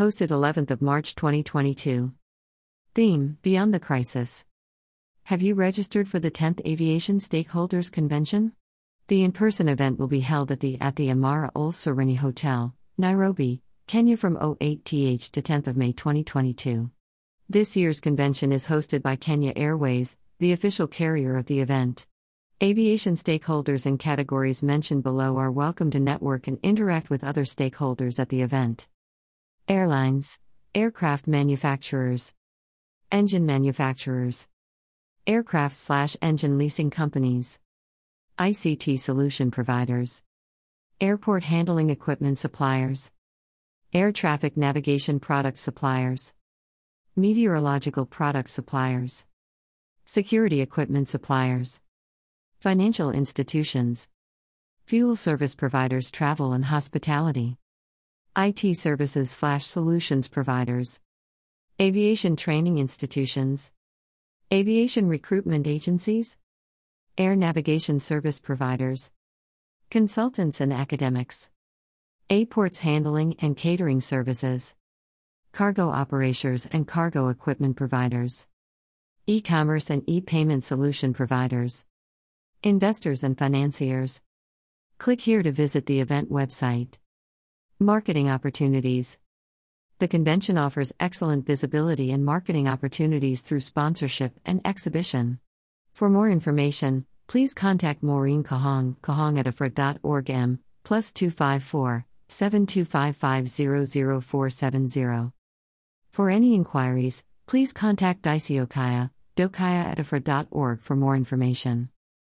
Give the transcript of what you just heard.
Hosted 11th of March 2022. Theme Beyond the Crisis. Have you registered for the 10th Aviation Stakeholders Convention? The in person event will be held at the at the Amara Ole Sereni Hotel, Nairobi, Kenya from 08th to 10th of May 2022. This year's convention is hosted by Kenya Airways, the official carrier of the event. Aviation stakeholders in categories mentioned below are welcome to network and interact with other stakeholders at the event. Airlines, aircraft manufacturers, engine manufacturers, aircraft slash engine leasing companies, ICT solution providers, airport handling equipment suppliers, air traffic navigation product suppliers, meteorological product suppliers, security equipment suppliers, financial institutions, fuel service providers, travel and hospitality, IT services slash solutions providers, aviation training institutions, aviation recruitment agencies, air navigation service providers, consultants and academics. Airports handling and catering services, cargo operators and cargo equipment providers, e commerce and e payment solution providers, investors and financiers. Click here to visit the event website. Marketing opportunities. The convention offers excellent visibility and marketing opportunities through sponsorship and exhibition. For more information, please contact Maureen Kahong, kahong at afraa.org m, plus 254 7255000470. For any inquiries, please contact Dicey Okaya, dokaya at afraa.org for more information.